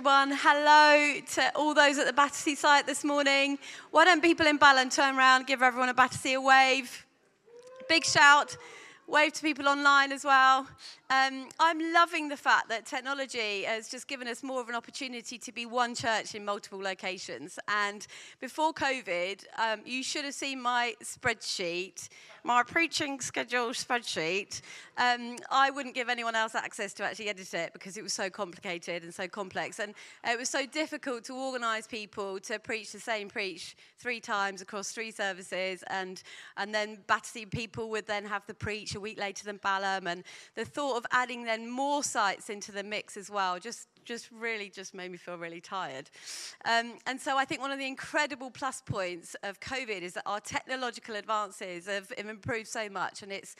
Everyone. Hello to all those at the Battersea site this morning. Why don't people in Balham turn around, give everyone a Battersea a wave? Big shout. Wave to people online as well. Um, I'm loving the fact that technology has just given us more of an opportunity to be one church in multiple locations. And before COVID, um, you should have seen my spreadsheet, my preaching schedule spreadsheet. Um, I wouldn't give anyone else access to actually edit it because it was so complicated and so complex. And it was so difficult to organize people to preach the same preach three times across three services. And, and then Battersea people would then have the preach a week later than Balham. And the thought of adding then more sites into the mix as well just just really just made me feel really tired. Um, and so I think one of the incredible plus points of COVID is that our technological advances have, have improved so much, and it's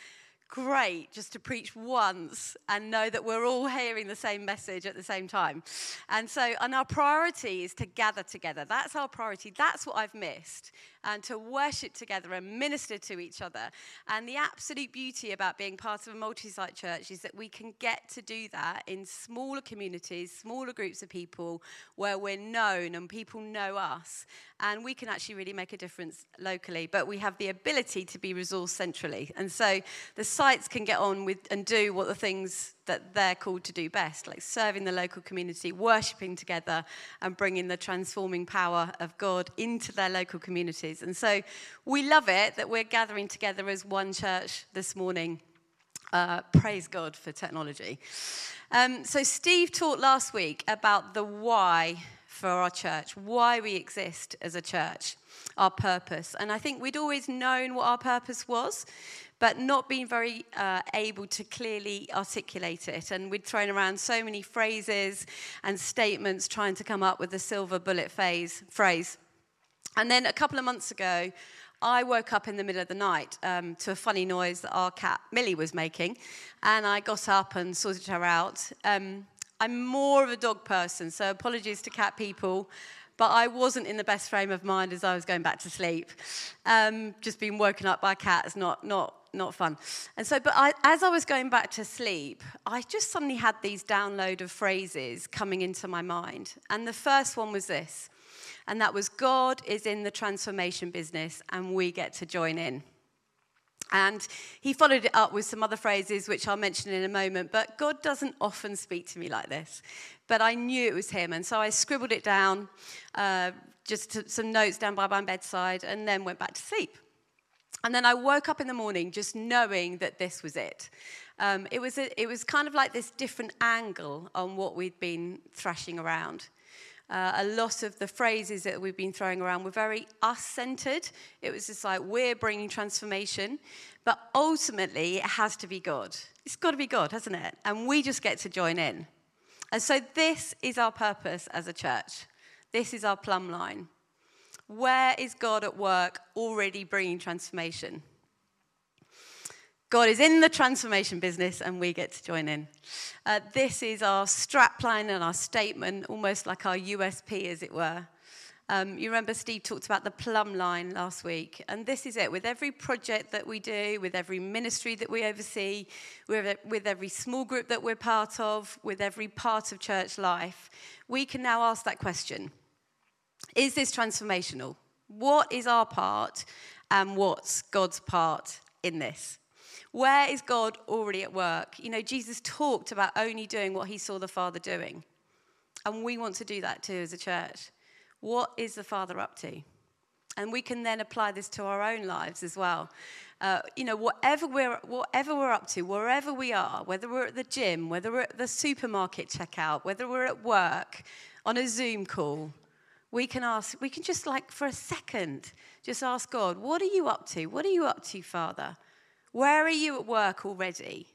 great just to preach once and know that we're all hearing the same message at the same time. And so, and our priority is to gather together. That's our priority. That's what I've missed. And to worship together and minister to each other. And the absolute beauty about being part of a multi site church is that we can get to do that in smaller communities, smaller groups of people where we're known and people know us. And we can actually really make a difference locally. But we have the ability to be resourced centrally. And so the sites can get on with and do what the things that they're called to do best, like serving the local community, worshipping together, and bringing the transforming power of God into their local communities. And so we love it that we're gathering together as one church this morning. Uh, praise God for technology. Um, so, Steve talked last week about the why for our church, why we exist as a church, our purpose. And I think we'd always known what our purpose was, but not being very uh, able to clearly articulate it. And we'd thrown around so many phrases and statements trying to come up with the silver bullet phase, phrase. And then a couple of months ago, I woke up in the middle of the night um, to a funny noise that our cat Millie was making, and I got up and sorted her out. Um, I'm more of a dog person, so apologies to cat people but I wasn't in the best frame of mind as I was going back to sleep. Um, just being woken up by a cat is not, not, not fun. And so, but I, as I was going back to sleep, I just suddenly had these download of phrases coming into my mind. And the first one was this, and that was God is in the transformation business, and we get to join in. And he followed it up with some other phrases, which I'll mention in a moment. But God doesn't often speak to me like this. But I knew it was him. And so I scribbled it down, uh, just some notes down by my bedside, and then went back to sleep. And then I woke up in the morning just knowing that this was it. Um, it, was a, it was kind of like this different angle on what we'd been thrashing around. Uh, a lot of the phrases that we've been throwing around were very us centered. It was just like, we're bringing transformation. But ultimately, it has to be God. It's got to be God, hasn't it? And we just get to join in. And so, this is our purpose as a church. This is our plumb line. Where is God at work already bringing transformation? God is in the transformation business and we get to join in. Uh, this is our strapline and our statement, almost like our USP, as it were. Um, you remember Steve talked about the plumb line last week, and this is it. With every project that we do, with every ministry that we oversee, with, with every small group that we're part of, with every part of church life, we can now ask that question Is this transformational? What is our part, and what's God's part in this? Where is God already at work? You know, Jesus talked about only doing what he saw the Father doing. And we want to do that too as a church. What is the Father up to? And we can then apply this to our own lives as well. Uh, you know, whatever we're, whatever we're up to, wherever we are, whether we're at the gym, whether we're at the supermarket checkout, whether we're at work, on a Zoom call, we can ask, we can just like for a second, just ask God, what are you up to? What are you up to, Father? Where are you at work already?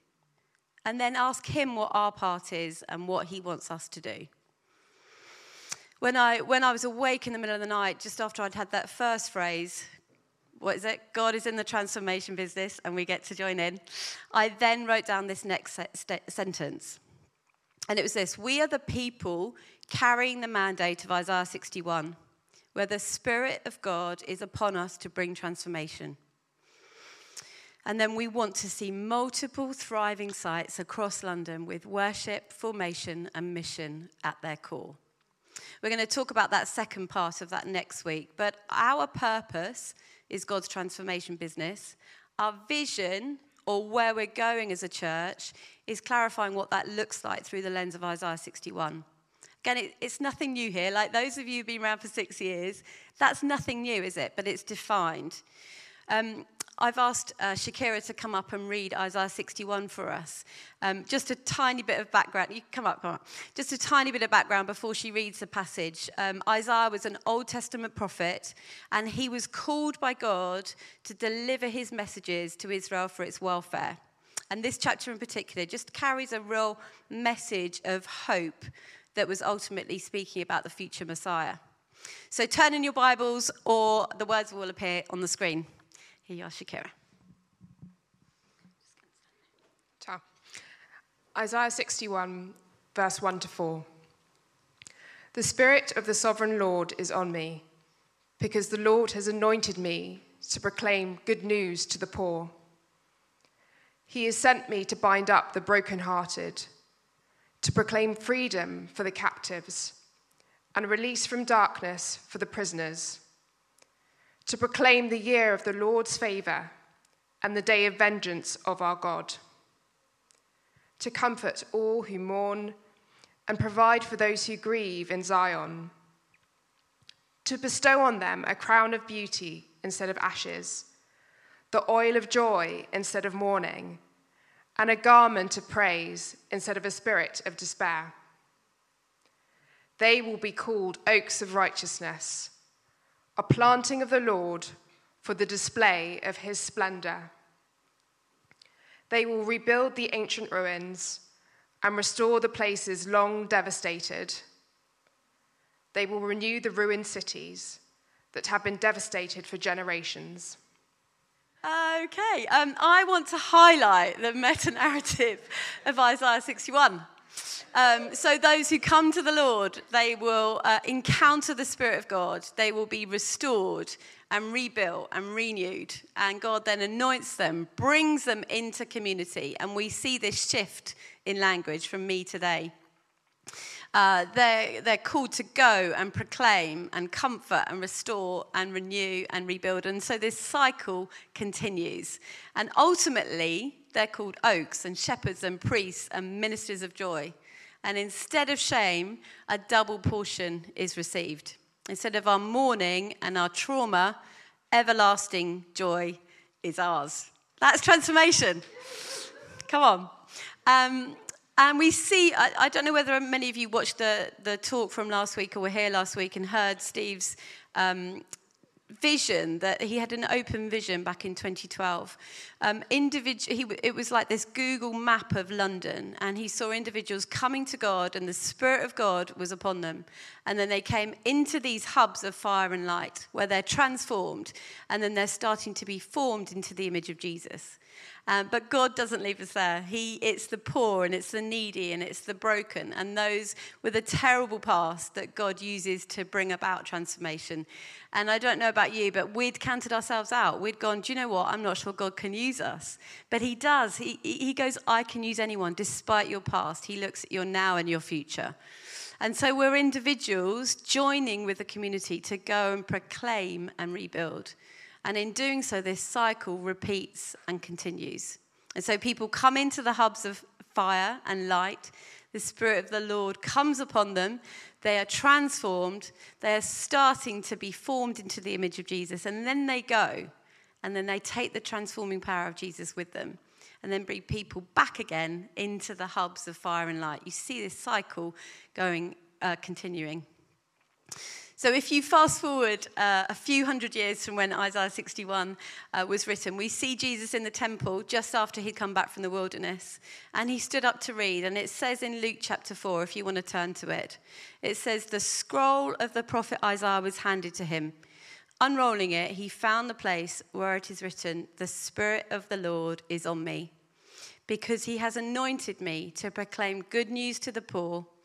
And then ask Him what our part is and what He wants us to do. when I, when I was awake in the middle of the night, just after I'd had that first phrase, what is it? God is in the transformation business and we get to join in. I then wrote down this next se- sentence. And it was this We are the people carrying the mandate of Isaiah 61, where the Spirit of God is upon us to bring transformation. And then we want to see multiple thriving sites across London with worship, formation, and mission at their core. We're going to talk about that second part of that next week. But our purpose is God's transformation business. Our vision, or where we're going as a church, is clarifying what that looks like through the lens of Isaiah 61. Again, it, it's nothing new here. Like those of you who've been around for six years, that's nothing new, is it? But it's defined. Um, I've asked uh, Shakira to come up and read Isaiah 61 for us. Um, just a tiny bit of background. You come up, come up. Just a tiny bit of background before she reads the passage. Um, Isaiah was an Old Testament prophet, and he was called by God to deliver his messages to Israel for its welfare. And this chapter in particular just carries a real message of hope that was ultimately speaking about the future Messiah. So turn in your Bibles, or the words will appear on the screen. Here you are, Shakira. Isaiah 61, verse 1 to 4. The Spirit of the Sovereign Lord is on me, because the Lord has anointed me to proclaim good news to the poor. He has sent me to bind up the brokenhearted, to proclaim freedom for the captives, and release from darkness for the prisoners to proclaim the year of the Lord's favor and the day of vengeance of our God, to comfort all who mourn and provide for those who grieve in Zion, to bestow on them a crown of beauty instead of ashes, the oil of joy instead of mourning, and a garment of praise instead of a spirit of despair. They will be called oaks of righteousness a planting of the Lord for the display of his splendor. They will rebuild the ancient ruins and restore the places long devastated. They will renew the ruined cities that have been devastated for generations. Okay, um, I want to highlight the meta narrative of Isaiah 61. Um, so, those who come to the Lord, they will uh, encounter the Spirit of God. They will be restored and rebuilt and renewed. And God then anoints them, brings them into community. And we see this shift in language from me today. Uh, they're, they're called to go and proclaim and comfort and restore and renew and rebuild. And so this cycle continues. And ultimately, they're called oaks and shepherds and priests and ministers of joy. And instead of shame, a double portion is received. Instead of our mourning and our trauma, everlasting joy is ours. That's transformation. Come on. Um, and we see, I, I, don't know whether many of you watched the, the talk from last week or were here last week and heard Steve's um, vision that he had an open vision back in 2012. Um, he, it was like this Google map of London, and he saw individuals coming to God, and the Spirit of God was upon them. And then they came into these hubs of fire and light where they're transformed, and then they're starting to be formed into the image of Jesus. Um, but God doesn't leave us there. He, it's the poor and it's the needy and it's the broken and those with a terrible past that God uses to bring about transformation. And I don't know about you, but we'd counted ourselves out. We'd gone, do you know what? I'm not sure God can use us. But He does. He, he goes, I can use anyone despite your past. He looks at your now and your future. And so we're individuals joining with the community to go and proclaim and rebuild. And in doing so, this cycle repeats and continues. And so people come into the hubs of fire and light. The Spirit of the Lord comes upon them. They are transformed. They are starting to be formed into the image of Jesus. And then they go. And then they take the transforming power of Jesus with them. And then bring people back again into the hubs of fire and light. You see this cycle going, uh, continuing. So, if you fast forward uh, a few hundred years from when Isaiah 61 uh, was written, we see Jesus in the temple just after he'd come back from the wilderness. And he stood up to read. And it says in Luke chapter 4, if you want to turn to it, it says, The scroll of the prophet Isaiah was handed to him. Unrolling it, he found the place where it is written, The Spirit of the Lord is on me, because he has anointed me to proclaim good news to the poor.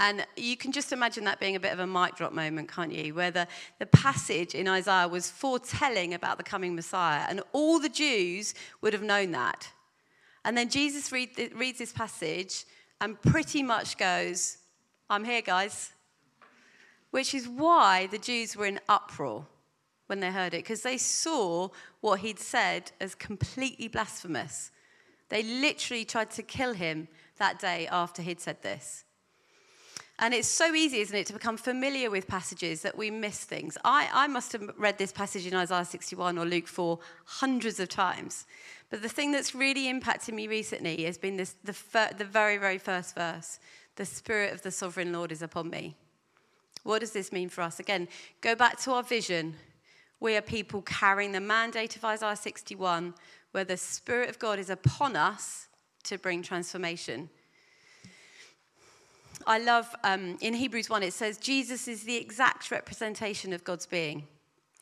And you can just imagine that being a bit of a mic drop moment, can't you? Where the, the passage in Isaiah was foretelling about the coming Messiah, and all the Jews would have known that. And then Jesus read, reads this passage and pretty much goes, I'm here, guys. Which is why the Jews were in uproar when they heard it, because they saw what he'd said as completely blasphemous. They literally tried to kill him that day after he'd said this. And it's so easy, isn't it, to become familiar with passages that we miss things. I, I must have read this passage in Isaiah 61 or Luke 4 hundreds of times. But the thing that's really impacted me recently has been this, the, fir- the very, very first verse The Spirit of the Sovereign Lord is upon me. What does this mean for us? Again, go back to our vision. We are people carrying the mandate of Isaiah 61, where the Spirit of God is upon us to bring transformation. I love um, in Hebrews 1, it says Jesus is the exact representation of God's being,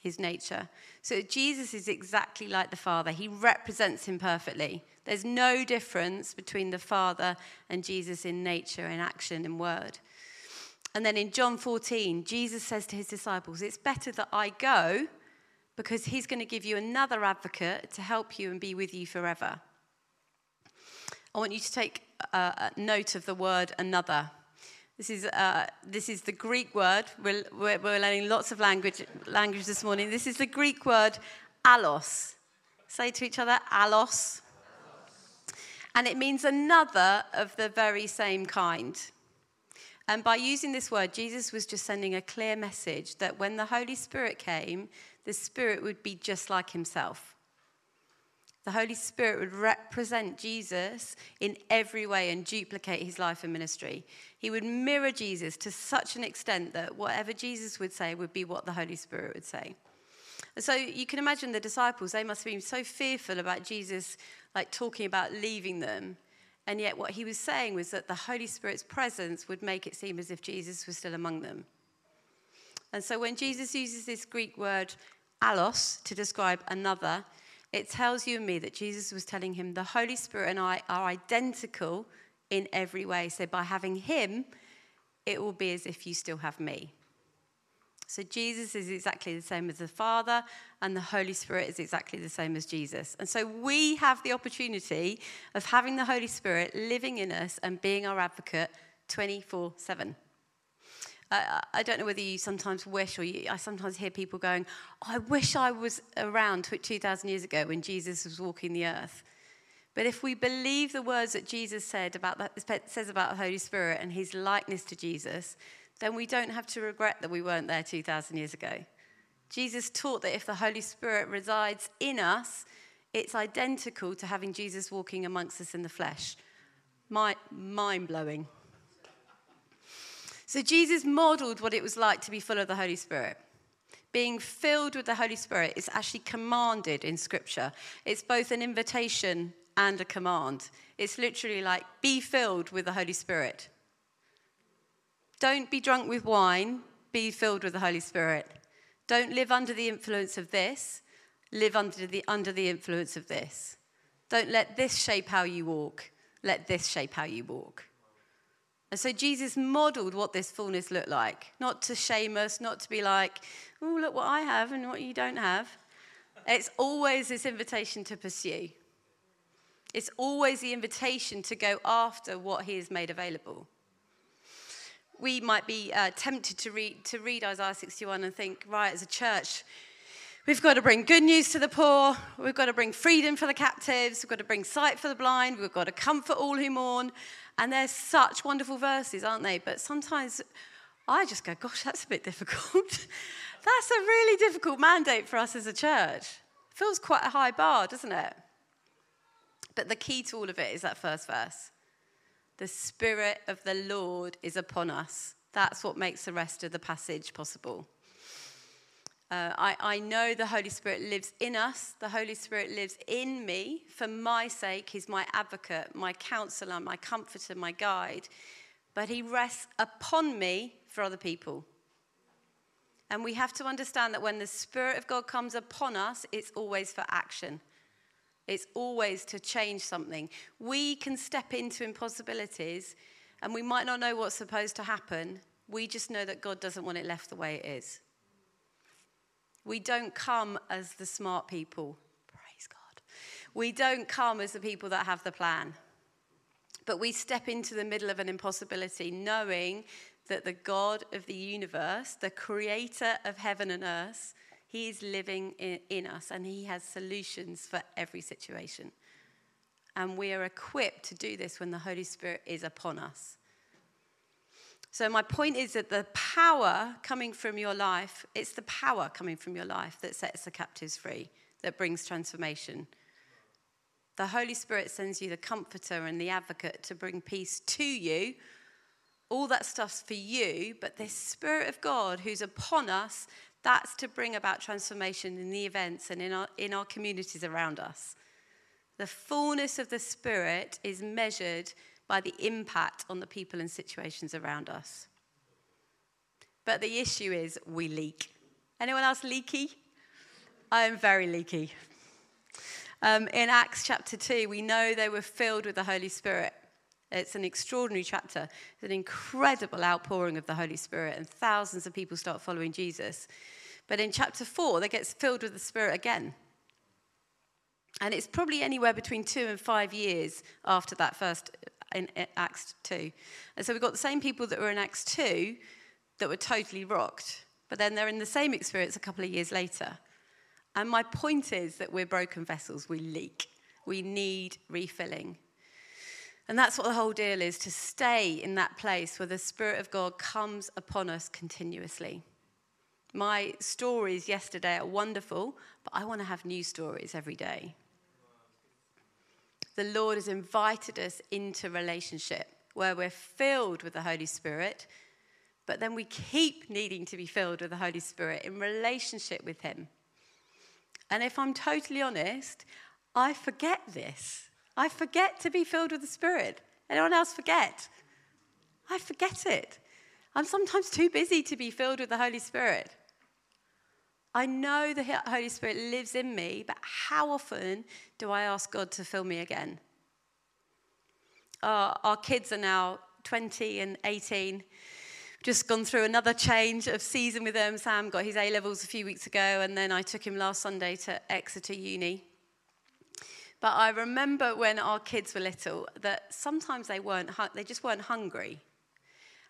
his nature. So Jesus is exactly like the Father, he represents him perfectly. There's no difference between the Father and Jesus in nature, in action, in word. And then in John 14, Jesus says to his disciples, It's better that I go because he's going to give you another advocate to help you and be with you forever. I want you to take uh, note of the word another. This is, uh, this is the Greek word. We're, we're, learning lots of language, language this morning. This is the Greek word allos. Say to each other, allos. And it means another of the very same kind. And by using this word, Jesus was just sending a clear message that when the Holy Spirit came, the Spirit would be just like himself. The Holy Spirit would represent Jesus in every way and duplicate his life and ministry. He would mirror Jesus to such an extent that whatever Jesus would say would be what the Holy Spirit would say. And so you can imagine the disciples, they must have been so fearful about Jesus, like talking about leaving them. And yet, what he was saying was that the Holy Spirit's presence would make it seem as if Jesus was still among them. And so, when Jesus uses this Greek word allos to describe another, it tells you and me that Jesus was telling him, The Holy Spirit and I are identical in every way. So by having him, it will be as if you still have me. So Jesus is exactly the same as the Father, and the Holy Spirit is exactly the same as Jesus. And so we have the opportunity of having the Holy Spirit living in us and being our advocate 24 7. I don't know whether you sometimes wish, or you, I sometimes hear people going, oh, I wish I was around 2,000 years ago when Jesus was walking the earth. But if we believe the words that Jesus said about that, says about the Holy Spirit and his likeness to Jesus, then we don't have to regret that we weren't there 2,000 years ago. Jesus taught that if the Holy Spirit resides in us, it's identical to having Jesus walking amongst us in the flesh. mind blowing. So Jesus modeled what it was like to be full of the Holy Spirit. Being filled with the Holy Spirit is actually commanded in Scripture. It's both an invitation and a command. It's literally like, be filled with the Holy Spirit. Don't be drunk with wine, be filled with the Holy Spirit. Don't live under the influence of this, live under the, under the influence of this. Don't let this shape how you walk, let this shape how you walk. And so Jesus modeled what this fullness looked like, not to shame us, not to be like, oh, look what I have and what you don't have. It's always this invitation to pursue. It's always the invitation to go after what he has made available. We might be uh, tempted to read, to read Isaiah 61 and think, right, as a church, We've got to bring good news to the poor. We've got to bring freedom for the captives. We've got to bring sight for the blind. We've got to comfort all who mourn. And they're such wonderful verses, aren't they? But sometimes I just go, gosh, that's a bit difficult. that's a really difficult mandate for us as a church. Feels quite a high bar, doesn't it? But the key to all of it is that first verse. The Spirit of the Lord is upon us. That's what makes the rest of the passage possible. Uh, I, I know the Holy Spirit lives in us. The Holy Spirit lives in me for my sake. He's my advocate, my counselor, my comforter, my guide. But He rests upon me for other people. And we have to understand that when the Spirit of God comes upon us, it's always for action. It's always to change something. We can step into impossibilities and we might not know what's supposed to happen. We just know that God doesn't want it left the way it is. We don't come as the smart people. Praise God. We don't come as the people that have the plan. But we step into the middle of an impossibility knowing that the God of the universe, the creator of heaven and earth, he is living in, in, us and he has solutions for every situation. And we are equipped to do this when the Holy Spirit is upon us. So, my point is that the power coming from your life, it's the power coming from your life that sets the captives free, that brings transformation. The Holy Spirit sends you the comforter and the advocate to bring peace to you. All that stuff's for you, but this Spirit of God who's upon us, that's to bring about transformation in the events and in our, in our communities around us. The fullness of the Spirit is measured by the impact on the people and situations around us. But the issue is we leak. Anyone else leaky? I am very leaky. Um, in Acts chapter 2, we know they were filled with the Holy Spirit. It's an extraordinary chapter. It's an incredible outpouring of the Holy Spirit, and thousands of people start following Jesus. But in chapter 4, they get filled with the Spirit again. And it's probably anywhere between two and five years after that first in Acts 2. And so we've got the same people that were in Acts 2 that were totally rocked, but then they're in the same experience a couple of years later. And my point is that we're broken vessels, we leak, we need refilling. And that's what the whole deal is to stay in that place where the Spirit of God comes upon us continuously. My stories yesterday are wonderful, but I want to have new stories every day the Lord has invited us into relationship where we're filled with the Holy Spirit, but then we keep needing to be filled with the Holy Spirit in relationship with Him. And if I'm totally honest, I forget this. I forget to be filled with the Spirit. Anyone else forget? I forget it. I'm sometimes too busy to be filled with the Holy Spirit. I know the Holy Spirit lives in me, but how often do I ask God to fill me again? Our kids are now 20 and 18. Just gone through another change of season with them. Sam got his A levels a few weeks ago, and then I took him last Sunday to Exeter Uni. But I remember when our kids were little that sometimes they weren't, they just weren't hungry.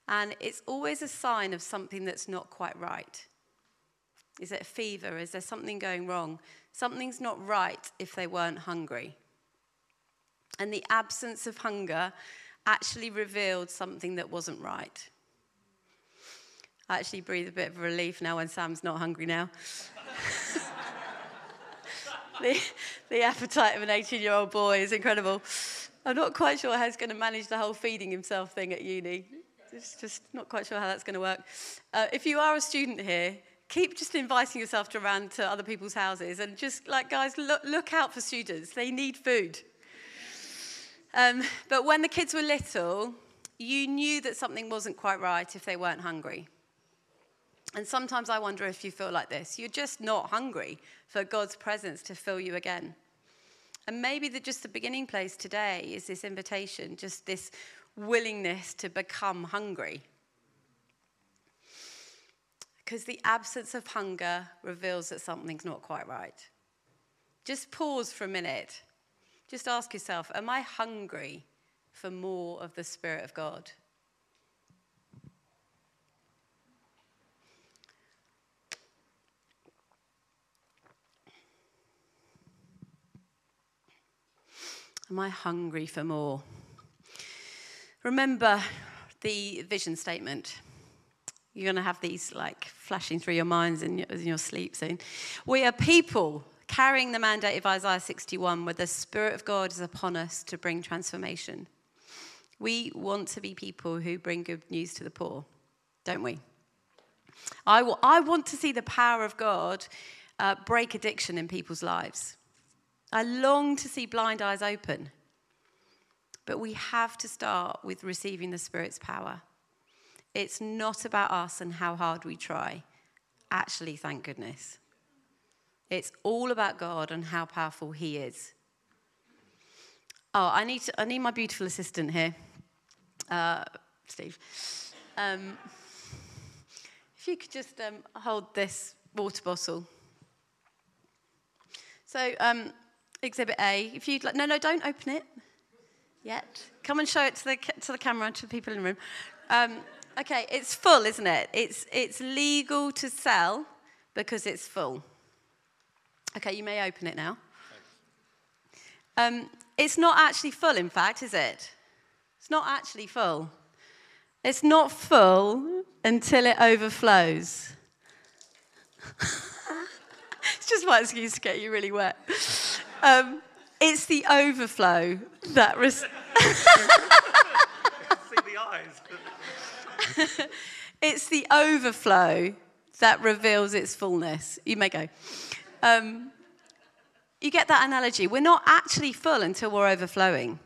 And it's always a sign of something that's not quite right. Is it a fever? Is there something going wrong? Something's not right if they weren't hungry. And the absence of hunger actually revealed something that wasn't right. I actually breathe a bit of relief now when Sam's not hungry now. the, the appetite of an 18 year old boy is incredible. I'm not quite sure how he's going to manage the whole feeding himself thing at uni. It's just not quite sure how that's going to work. Uh, if you are a student here, keep just inviting yourself to around to other people's houses and just like guys look, look out for students. They need food. Um, but when the kids were little you knew that something wasn't quite right if they weren't hungry. And sometimes i wonder if you feel like this. You're just not hungry for god's presence to fill you again. And maybe the, just the beginning place today is this invitation just this willingness to become hungry because the absence of hunger reveals that something's not quite right. Just pause for a minute. Just ask yourself, am I hungry for more of the Spirit of God? Am I hungry for more? Remember the vision statement. You're going to have these like flashing through your minds in your, in your sleep soon. We are people carrying the mandate of Isaiah 61, where the Spirit of God is upon us to bring transformation. We want to be people who bring good news to the poor, don't we? I, w- I want to see the power of God uh, break addiction in people's lives. I long to see blind eyes open. But we have to start with receiving the Spirit's power. It's not about us and how hard we try. Actually, thank goodness. It's all about God and how powerful He is. Oh, I need, to, I need my beautiful assistant here, uh, Steve. Um, if you could just um, hold this water bottle. So, um, Exhibit A, if you'd like, no, no, don't open it yet. Come and show it to the, to the camera, to the people in the room. Okay, it's full, isn't it? It's, it's legal to sell because it's full. Okay, you may open it now. Um, it's not actually full, in fact, is it? It's not actually full. It's not full until it overflows. it's just my excuse to get you really wet. Um, it's the overflow that. Res- See the eyes. it's the overflow that reveals its fullness. You may go. Um, you get that analogy. We're not actually full until we're overflowing.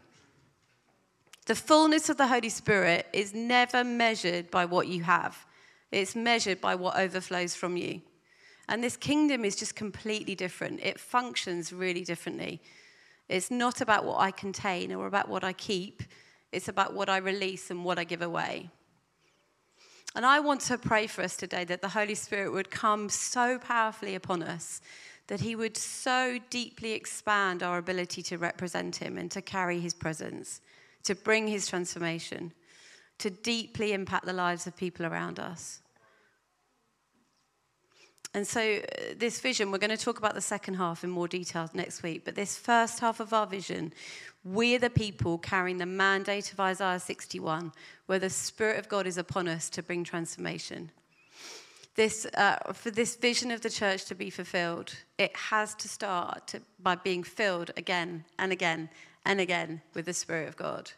The fullness of the Holy Spirit is never measured by what you have, it's measured by what overflows from you. And this kingdom is just completely different. It functions really differently. It's not about what I contain or about what I keep, it's about what I release and what I give away. And I want to pray for us today that the Holy Spirit would come so powerfully upon us, that He would so deeply expand our ability to represent Him and to carry His presence, to bring His transformation, to deeply impact the lives of people around us. And so, uh, this vision, we're going to talk about the second half in more detail next week. But this first half of our vision, we're the people carrying the mandate of Isaiah 61, where the Spirit of God is upon us to bring transformation. This, uh, for this vision of the church to be fulfilled, it has to start to, by being filled again and again and again with the Spirit of God.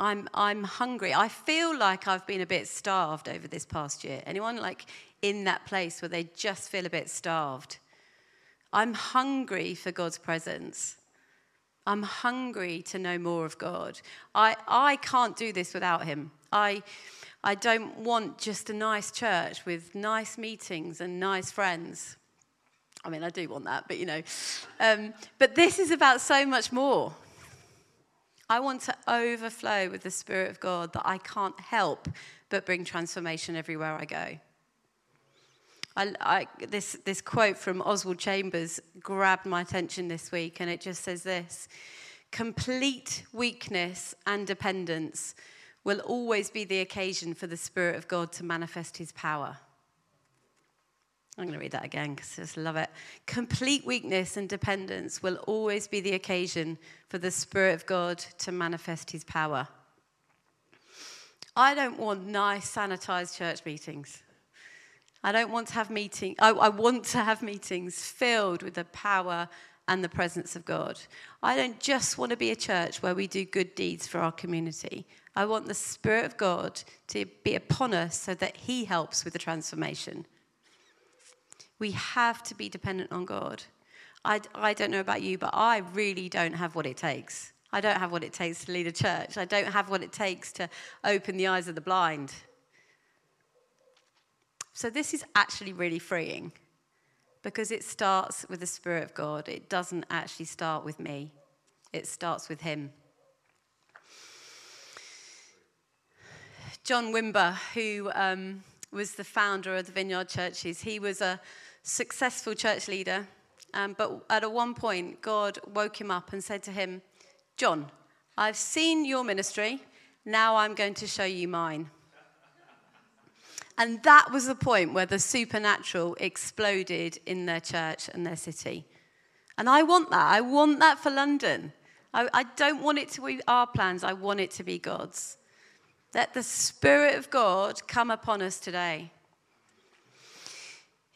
I'm, I'm hungry. I feel like I've been a bit starved over this past year. Anyone like in that place where they just feel a bit starved? I'm hungry for God's presence. I'm hungry to know more of God. I, I can't do this without Him. I, I don't want just a nice church with nice meetings and nice friends. I mean, I do want that, but you know. Um, but this is about so much more. I want to overflow with the Spirit of God that I can't help but bring transformation everywhere I go. I, I, this, this quote from Oswald Chambers grabbed my attention this week, and it just says this Complete weakness and dependence will always be the occasion for the Spirit of God to manifest his power. I'm going to read that again because I just love it. Complete weakness and dependence will always be the occasion for the Spirit of God to manifest his power. I don't want nice, sanitized church meetings. I don't want to have meetings, I, I want to have meetings filled with the power and the presence of God. I don't just want to be a church where we do good deeds for our community. I want the Spirit of God to be upon us so that He helps with the transformation. We have to be dependent on God. I, I don't know about you, but I really don't have what it takes. I don't have what it takes to lead a church. I don't have what it takes to open the eyes of the blind. So, this is actually really freeing because it starts with the Spirit of God. It doesn't actually start with me, it starts with Him. John Wimber, who um, was the founder of the Vineyard Churches, he was a successful church leader. Um, but at a one point, God woke him up and said to him, John, I've seen your ministry. Now I'm going to show you mine. And that was the point where the supernatural exploded in their church and their city. And I want that. I want that for London. I, I don't want it to be our plans, I want it to be God's. Let the Spirit of God come upon us today.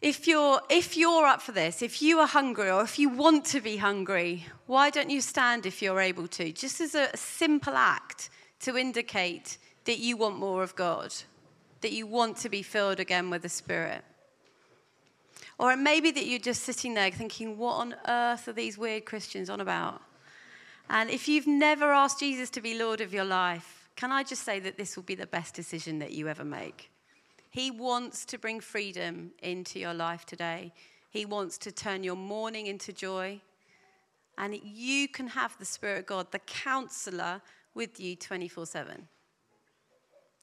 If you're, if you're up for this, if you are hungry or if you want to be hungry, why don't you stand if you're able to? Just as a simple act to indicate that you want more of God, that you want to be filled again with the Spirit. Or it may be that you're just sitting there thinking, what on earth are these weird Christians on about? And if you've never asked Jesus to be Lord of your life, can I just say that this will be the best decision that you ever make? He wants to bring freedom into your life today. He wants to turn your mourning into joy. And you can have the Spirit of God, the counselor, with you 24 7.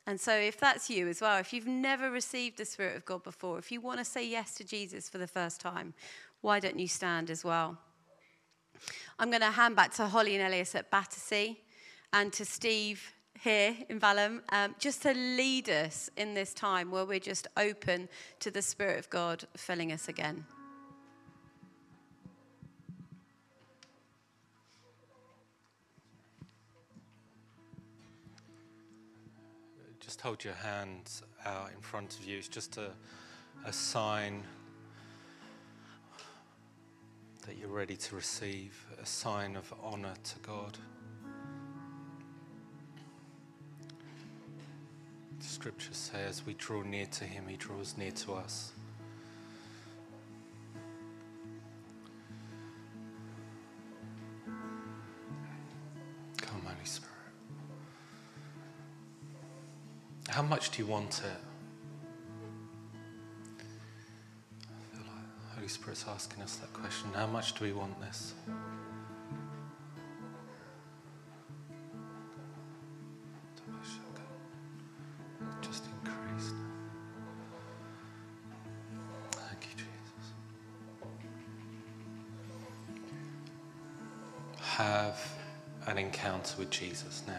And so, if that's you as well, if you've never received the Spirit of God before, if you want to say yes to Jesus for the first time, why don't you stand as well? I'm going to hand back to Holly and Elias at Battersea and to Steve here in Balham, um, just to lead us in this time where we're just open to the Spirit of God filling us again. Just hold your hands out in front of you. It's just a, a sign that you're ready to receive, a sign of honor to God. The scripture says we draw near to him, he draws near to us. How much do you want it? Holy Spirit's asking us that question. How much do we want this? Just increase. Thank you, Jesus. Have an encounter with Jesus now.